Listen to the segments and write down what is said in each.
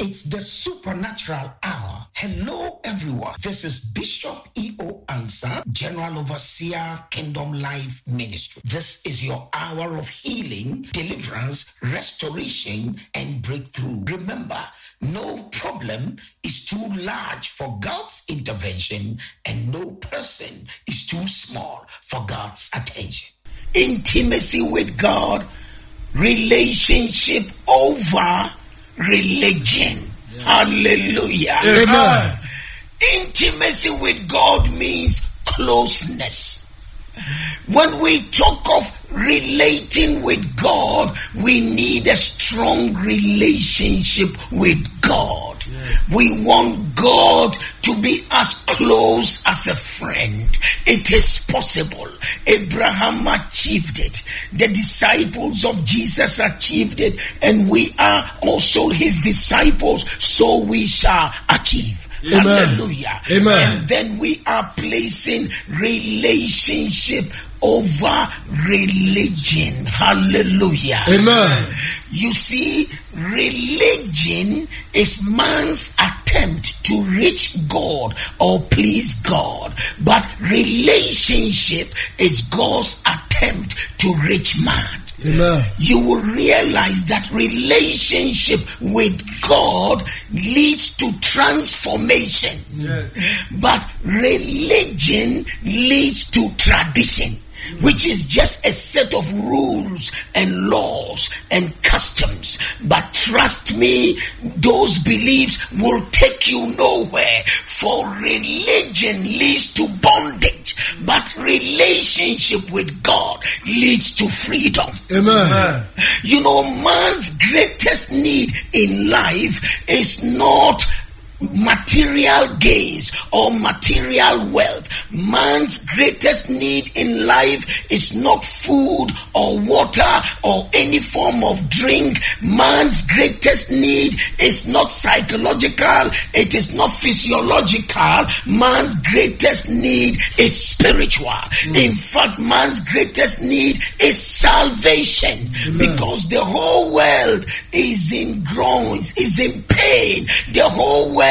It's the supernatural hour. Hello, everyone. This is Bishop E.O. Ansah, General Overseer, Kingdom Life Ministry. This is your hour of healing, deliverance, restoration, and breakthrough. Remember, no problem is too large for God's intervention, and no person is too small for God's attention. Intimacy with God, relationship over religion. Hallelujah. Amen. Intimacy with God means closeness. When we talk of relating with God, we need a strong relationship with God. Yes. We want God to be as close as a friend. It is possible. Abraham achieved it. The disciples of Jesus achieved it, and we are also his disciples, so we shall achieve. Amen. Hallelujah. Amen. And then we are placing relationship over religion. Hallelujah. Amen. You see, religion is man's attempt to reach God or please God, but relationship is God's attempt to reach man Amen. you will realize that relationship with God leads to transformation. Yes. But religion leads to tradition, which is just a set of rules and laws and customs. But trust me, those beliefs will take you nowhere. For religion leads to bondage, but relationship with God leads to freedom. Amen. You know, man's greatest need in life is not material gains or material wealth. Man's greatest need in life is not food or water or any form of drink. Man's greatest need is not psychological, it is not physiological. Man's greatest need is spiritual. Hmm. In fact, man's greatest need is salvation because the whole world is in groans, is in pain. The whole world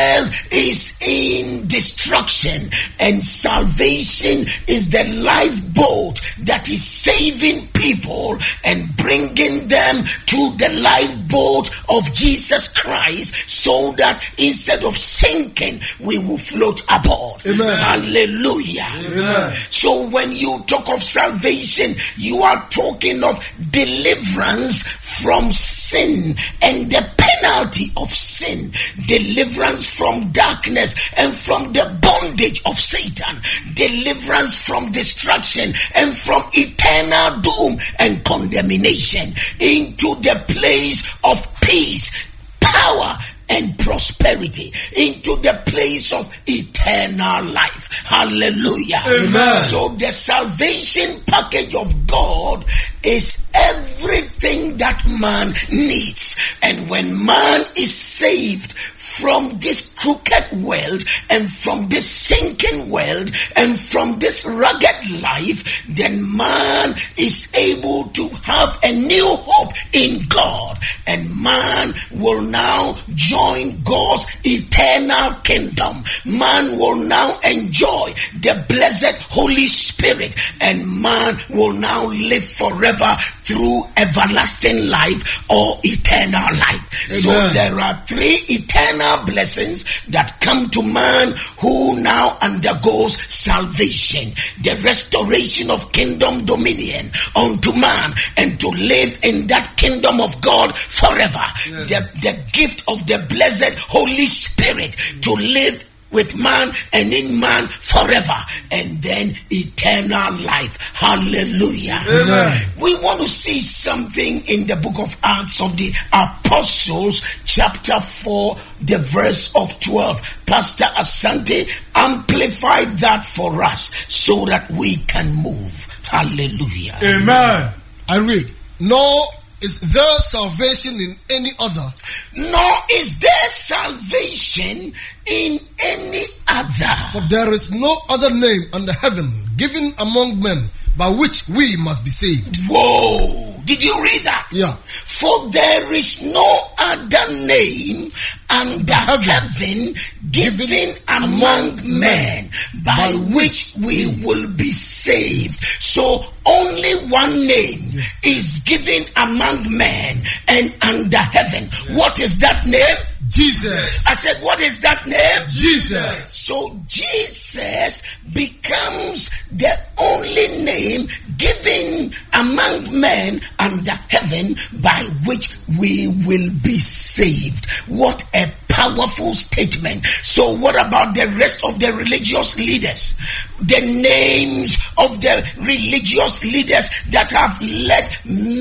is in destruction, and salvation is the lifeboat that is saving people and bringing them to the lifeboat of Jesus Christ so that instead of sinking, we will float aboard. Amen. Hallelujah. Amen. So when you talk of salvation, you are talking of deliverance from sin and the penalty of sin, deliverance from darkness and from the bondage of Satan, deliverance from destruction and from eternal doom and condemnation into the place of peace, power, and prosperity into the place of eternal life. Hallelujah. Amen. So the salvation package of God is everything that man needs. And when man is saved from this crooked world and from this sinking world and from this rugged life, then man is able to have a new hope in God. And man will now join God's eternal kingdom. Man will now enjoy the blessed Holy Spirit, and man will now live forever through everlasting life or eternal life. So there are three eternal blessings that come to man who now undergoes salvation, the restoration of kingdom dominion unto man, and to live in that kingdom of God forever. Yes. The, the gift of the blessed Holy Spirit to live with man and in man forever and then eternal life. Hallelujah. Amen. we want to see something in the book of acts of the apostles chapter 4 the verse of 12 pastor asante amplify that for us so that we can move. Hallelujah. Amen. I read, Nor is there salvation in any other, nor is there salvation in any other for there is no other name under heaven given among men by which we must be saved. Whoa! Did you read that? Yeah. For there is no other name under heaven, given among men, by which we will be saved. So only one name is given among men and under heaven. What is that name? Jesus. I said, what is that name? Jesus. So Jesus becomes the only name given among men under heaven by which we will be saved. What a powerful statement. So, what about the rest of the religious leaders? The names of the religious leaders that have led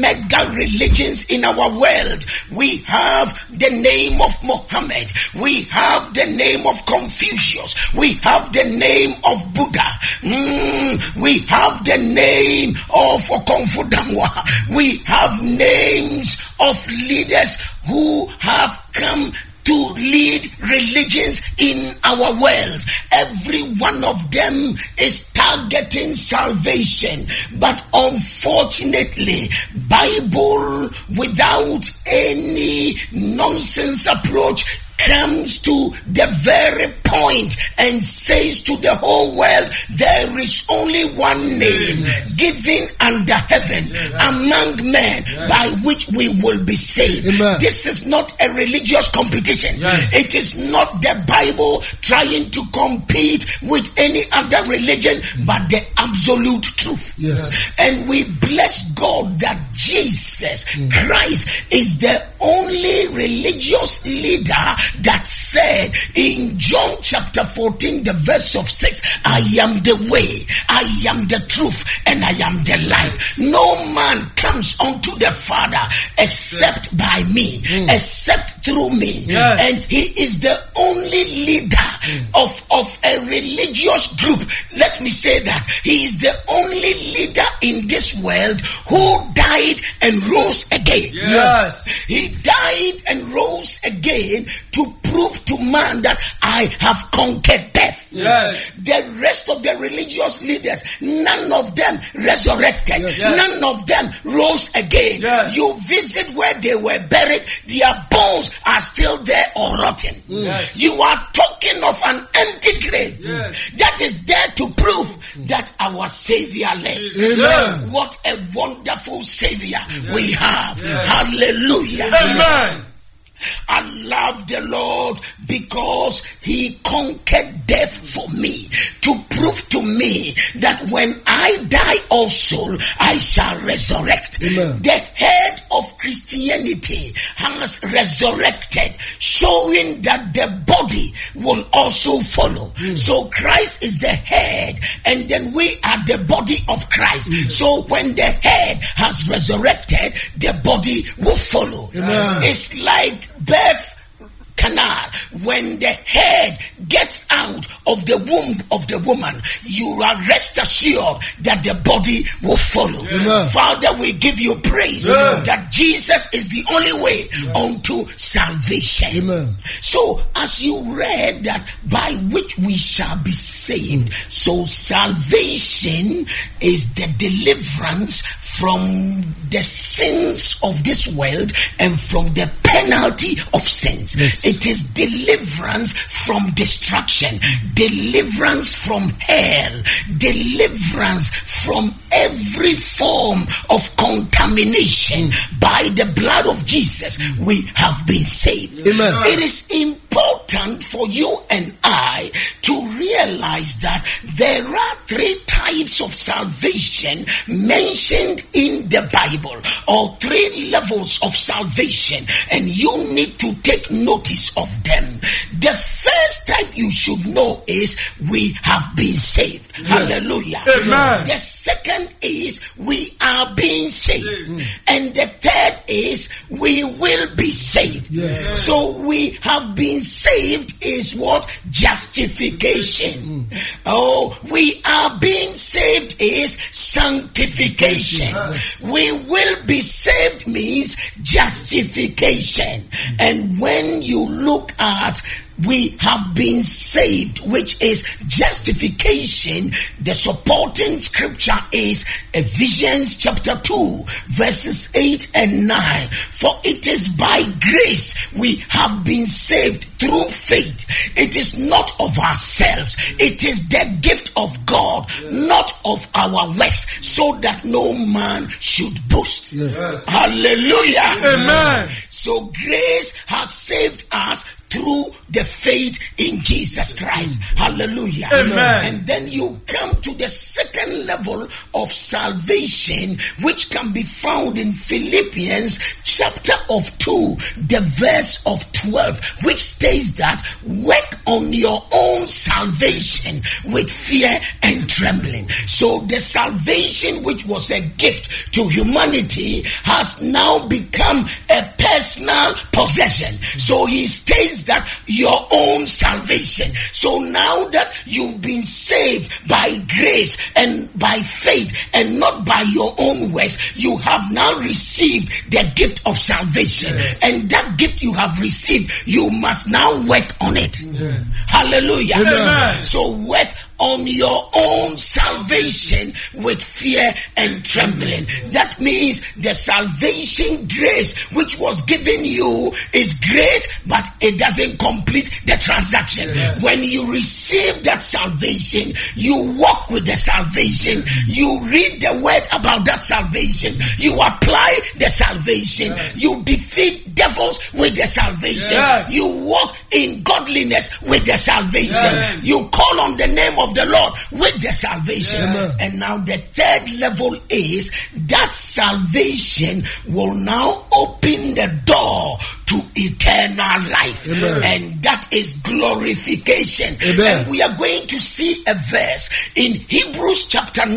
mega religions in our world. We have the name of Muhammad. We have the name of Confucius. We have the name of Buddha. Mm, we have the name of Okonfudangwa. We have names of leaders who have come to lead religions in our world. Every one of them is targeting salvation. But unfortunately, Bible without any nonsense approach comes to the very point and says to the whole world, there is only one name yes. given under heaven yes. among men yes. by which we will be saved. Amen. This is not a religious competition. It is not the Bible trying to compete with any other religion, but the absolute truth. And we bless God that Jesus mm. Christ is the only religious leader that said in John chapter 14, the verse of 6, I am the way, I am the truth, and I am the life. No man comes unto the Father except by me, mm. except through me. Yes. And he is the only leader mm. of, of a religious group. Let me say that. He is the only leader in this world who died and rose again. Yes. He died and rose again to prove to man that I have conquered death. Yes. The rest of the religious leaders, none of them resurrected. Yes. None of them rose again. Yes. You visit where they were buried, their bones are still there or rotten. Mm. Yes. You are talking of an empty grave yes. that is there to prove that our Savior lives. Amen. What a wonderful Savior we have. Hallelujah. Amen. I love the Lord because he conquered death for me to prove to me that when I die also I shall resurrect. Amen. The head of Christianity has resurrected, showing that the body will also follow. Mm. So Christ is the head, and then we are the body of Christ. Mm. So when the head has resurrected, the body will follow. Amen. It's like birth canal. When the head gets of the womb of the woman you are rest assured that the body will follow Amen. father we give you praise Amen. that jesus is the only way unto salvation Amen. so as you read that by which we shall be saved so salvation is the deliverance from the sins of this world and from the penalty of sins Yes. it is deliverance from destruction, deliverance from hell, deliverance from every form of contamination. By the blood of Jesus, we have been saved. Amen. It is important for you and I to realize that there are three types of salvation mentioned in the Bible, or three levels of salvation, and you need to take notice of them. The first type you should know is we have been saved. Hallelujah. Amen. The second is we are being saved. Hmm. And the third is we will be saved. Yes. So we have been saved is what? Justification. Hmm. Oh, we are being saved is sanctification. We will be saved means justification. And when you look at we have been saved, which is justification, the supporting scripture is Ephesians chapter 2, verses 8 and 9. For it is by grace we have been saved through faith. It is not of ourselves, it is the gift of God, not of our works, so that no man should boast. Yes. Hallelujah. Amen. So grace has saved us through the faith in Jesus Christ. Hallelujah. Amen. And then you come to the second level of salvation, which can be found in Philippians chapter of 2, the verse of 12, which states that work on your own salvation with fear and trembling. So the salvation which was a gift to humanity has now become a personal possession. So he states that your own salvation. So now that you've been saved by grace and by faith and not by your own works, you have now received the gift of salvation. And that gift you have received, you must now work on it. Hallelujah. Amen. So work on your own salvation with fear and trembling. That means the salvation grace which was given you is great, but it doesn't complete the transaction. When you receive that salvation, you walk with the salvation, you read the word about that salvation, you apply the salvation, you defeat devils with the salvation, Yes. you walk in godliness with the salvation, you call on the name of the Lord with the salvation. Yes. And now the third level is that salvation will now open the door to eternal life. Amen. And that is glorification. Amen. And we are going to see a verse in Hebrews chapter 9,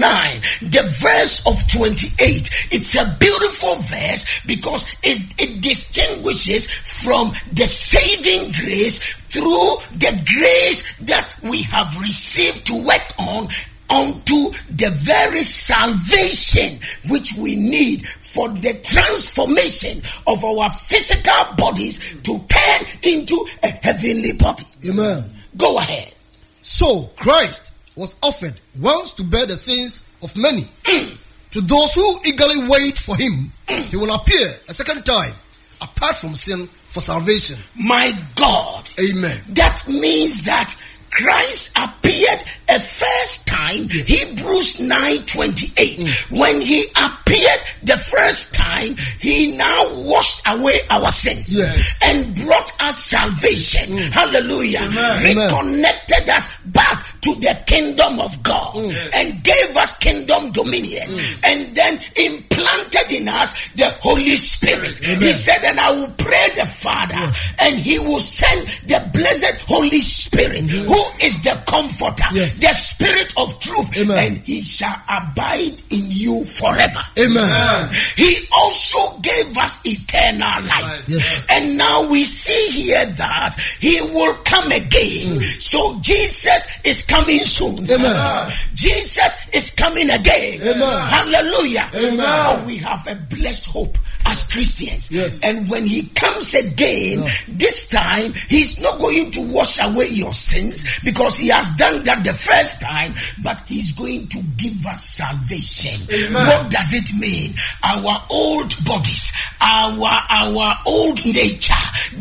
the verse of 28. It's a beautiful verse because it, it distinguishes from the saving grace through the grace that we have received to work on unto the very salvation which we need for the transformation of our physical bodies to turn into a heavenly body. Amen. Go ahead. So Christ was offered once to bear the sins of many. Mm. To those who eagerly wait for him, he will appear a second time, apart from sin, for salvation. My God. Amen. That means that Christ appeared a first time, Hebrews 9:28. When he appeared the first time, he now washed away our sins Yes. and brought us salvation. Hallelujah. Amen. Reconnected us back to the kingdom of God and gave us kingdom dominion and then implanted in us the Holy Spirit. He said, and I will pray the Father and he will send the blessed Holy Spirit who is the comforter, Yes. the spirit of truth, Amen. and he shall abide in you forever. Amen. He also gave us eternal life. Yes. And now we see here that he will come again. Mm. So Jesus is coming soon. Amen. Jesus is coming again. Amen. Hallelujah. Amen. Now we have a blessed hope as Christians. Yes. And when he comes again, Yeah. this time he's not going to wash away your sins because he has done that the first time, but he's going to give us salvation. Amen. What does it mean? Our old bodies, our our old nature,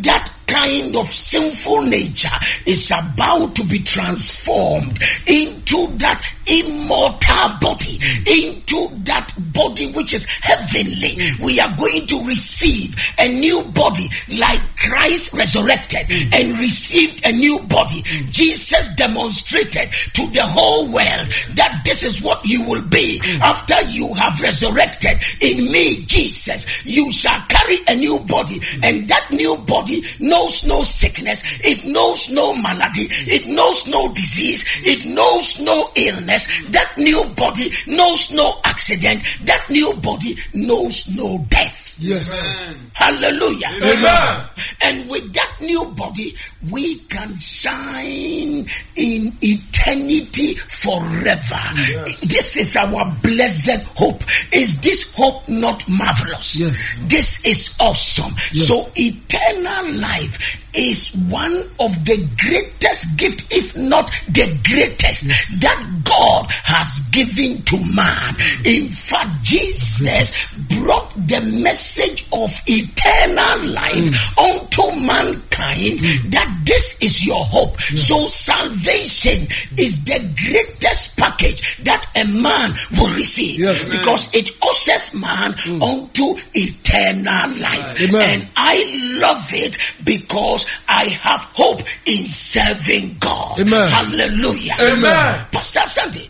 that kind of sinful nature is about to be transformed into that immortal body, into that body which is heavenly. Mm. We are going to receive a new body like Christ resurrected mm. and received a new body. Mm. Jesus demonstrated to the whole world that this is what you will be after you have resurrected in me, Jesus. You shall carry a new body, and that new body knows no sickness, it knows no malady, it knows no disease, it knows no illness. That new body knows no accident, that new body knows no death. Yes. Hallelujah. Amen. And with that new body, we can shine in eternity forever. This is our blessed hope. Is this hope not marvelous? Yes. This is awesome. Yes. So eternal life is one of the greatest gift, if not the greatest, that God has given to man. In fact, Jesus brought the message of eternal life mm. unto mankind Mm-hmm. that this is your hope. So salvation is the greatest package that a man will receive Yes. because it ushers man mm. onto eternal life. Amen. And I love it because I have hope in serving God. Amen. Hallelujah. Amen. Pastor Sandy,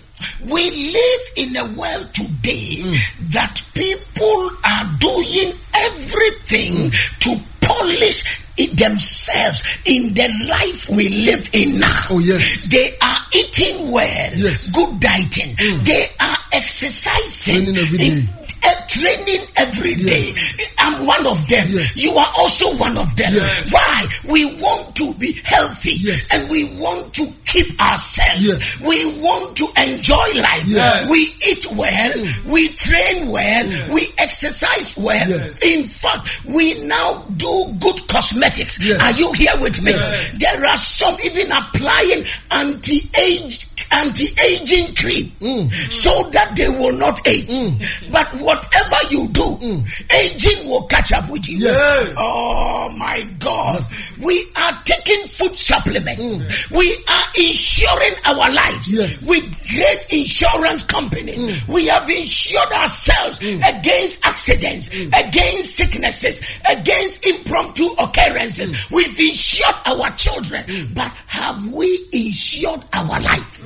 we live in a world today mm. that people are doing everything to polish it themselves in the life we live in now. Oh, yes. They are eating well, Yes. good dieting. Mm. They are exercising. Training every in- uh, training every day. Yes. I'm one of them. Yes. You are also one of them. Yes. Why? We want to be healthy Yes. and we want to keep ourselves. Yes. We want to enjoy life. Yes. We eat well, we train well, we exercise well. Yes. In fact, we now do good cosmetics. Yes. Are you here with me? Yes. There are some even applying anti-age anti-aging cream mm. so that they will not age. Mm. But whatever you do, mm. aging will catch up with you. Yes. Oh my God. We are taking food supplements. We are insuring our lives Yes. with great insurance companies. We have insured ourselves against accidents, against sicknesses, against impromptu occurrences. We've insured our children, but have we insured our life?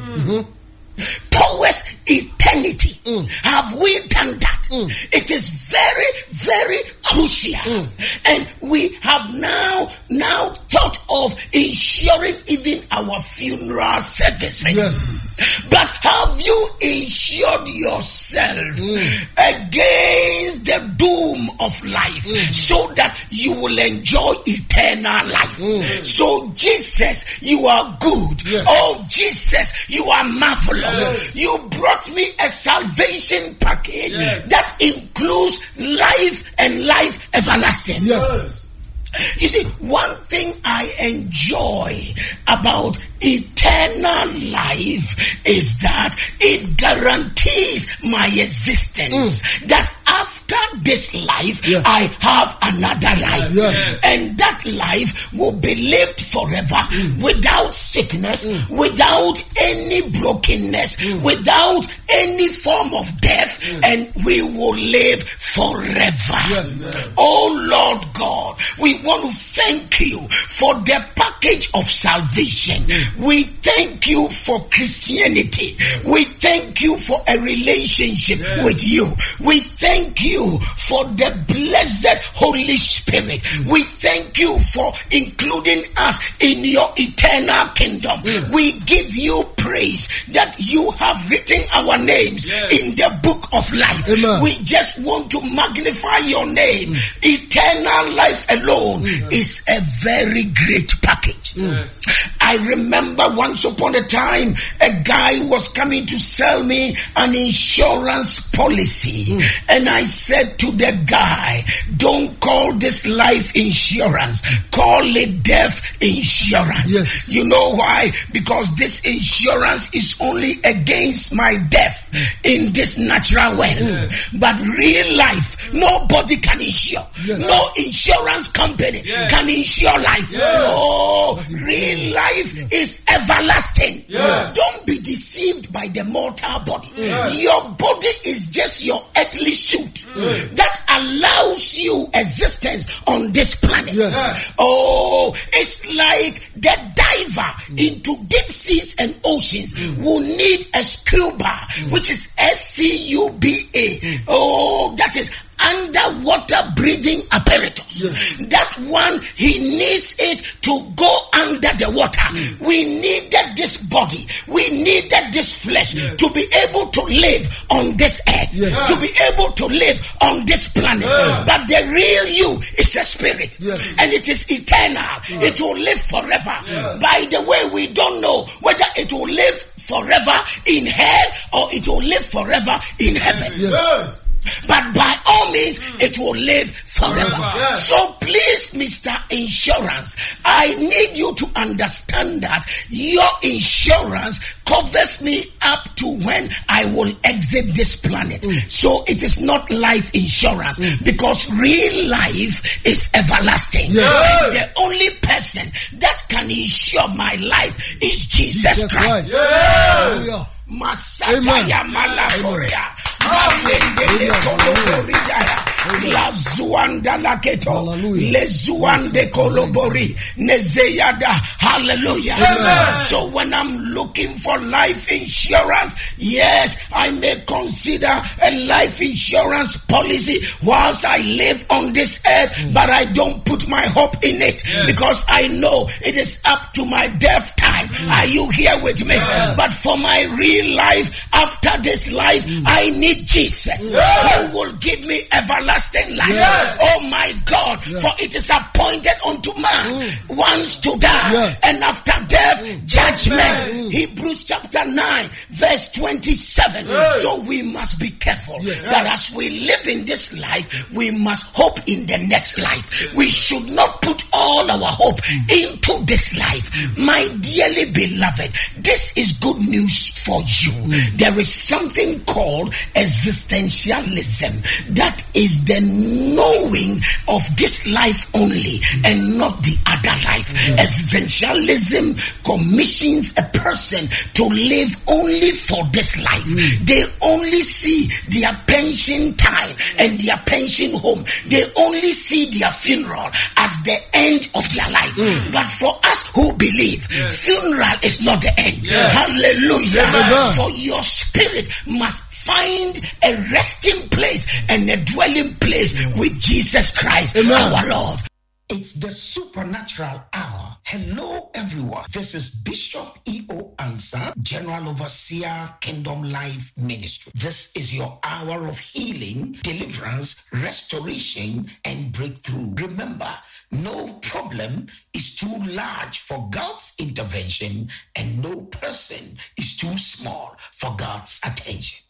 Towards eternity, mm. have we done that? Mm. It is very, very crucial, mm. and we have now now thought of ensuring even our funeral services. Yes. But have you insured yourself against the doom of life so that you will enjoy eternal life? So, Jesus, you are good. Yes. Oh, Jesus, you are marvelous. You brought me a salvation package Yes. that includes life and life everlasting. Yes. You see, one thing I enjoy about eternal life is that it guarantees my existence. Mm. That after this life, Yes. I have another life. Yes. And that life will be lived forever mm. without sickness, mm. without any brokenness, mm. without any form of death, and we will live forever. Yes. Oh Lord God, we want to thank you for the package of salvation. We thank you for Christianity. We thank you for a relationship with you. We thank you for the blessed Holy Spirit. Mm. We thank you for including us in your eternal kingdom. Mm. We give you praise that you have written our names Yes. in the book of life. Amen. We just want to magnify your name. Mm. Eternal life alone is a very great package. Yes. I remember once upon a time a guy was coming to sell me an insurance policy, hmm. and I said to the guy, Don't call this life insurance, call it death insurance. Yes. You know why? Because this insurance is only against my death in this natural world. Yes. But real life, nobody can insure. Yes. No insurance company Yes. can insure life. Yes. Oh, real important. life is everlasting. Yes. Don't be deceived by the mortal body. Yes. Your body is just your earthly suit that allows you existence on this planet. Yes. Yes. Oh, it's like the diver into deep seas and oceans will need a scuba, which is S C U B A. Oh, that is underwater breathing apparatus. Yes. That one, he needs it to go under the water. Mm. We needed this body, we needed this flesh to be able to live on this earth, Yes. to be able to live on this planet. Yes. But the real you is a spirit, Yes. and it is eternal. It will live forever. By the way, we don't know whether it will live forever in hell or it will live forever in heaven. Yes. but by all means hmm. it will live forever. Forever. Yes. So please, Mr. Insurance, I need you to understand that your insurance covers me up to when I will exit this planet. Hmm. So it is not life insurance hmm. because real life is everlasting. Yes. The only person that can insure my life is Jesus, Jesus Christ. Christ. Hallelujah. Masata Amen. ya malakoria. Malendele koloboriya. La zuanda la keto. Hallelujah. Le zuande kolobori. Nezeyada. Hallelujah. Amen. So when I'm looking for life insurance, yes, I may consider a life insurance policy whilst I live on this earth, mm. but I don't put my hope in it Yes. because I know it is up to my death time. Mm. Are you here with me? But for my real life, after this life, mm. I need Jesus who will give me everlasting life. Yes. Oh my God, for it is appointed unto man mm. once to die, Yes. and after death, mm. judgment. Judgment. Hebrews chapter 9, verse 27. So we must be careful Yes. that as we live in this life, we must hope in the next life. We should not put all our hope into this life. My dearly beloved, this is good news for you. There is something called existentialism that is the knowing of this life only and not the other life. Existentialism commissions a person to live only for this life. Hmm. They only see their pension time and their pension home. They only see their funeral as the end of their life. Hmm. But for us who believe, funeral is not the end. Yes. Hallelujah. Amen. For your spirit must find a resting place and a dwelling place with Jesus Christ, Amen. our Lord. It's the supernatural hour. Hello, everyone. This is Bishop E.O. Ansah, General Overseer, Kingdom Life Ministry. This is your hour of healing, deliverance, restoration, and breakthrough. Remember, no problem is too large for God's intervention, and no person is too small for God's attention.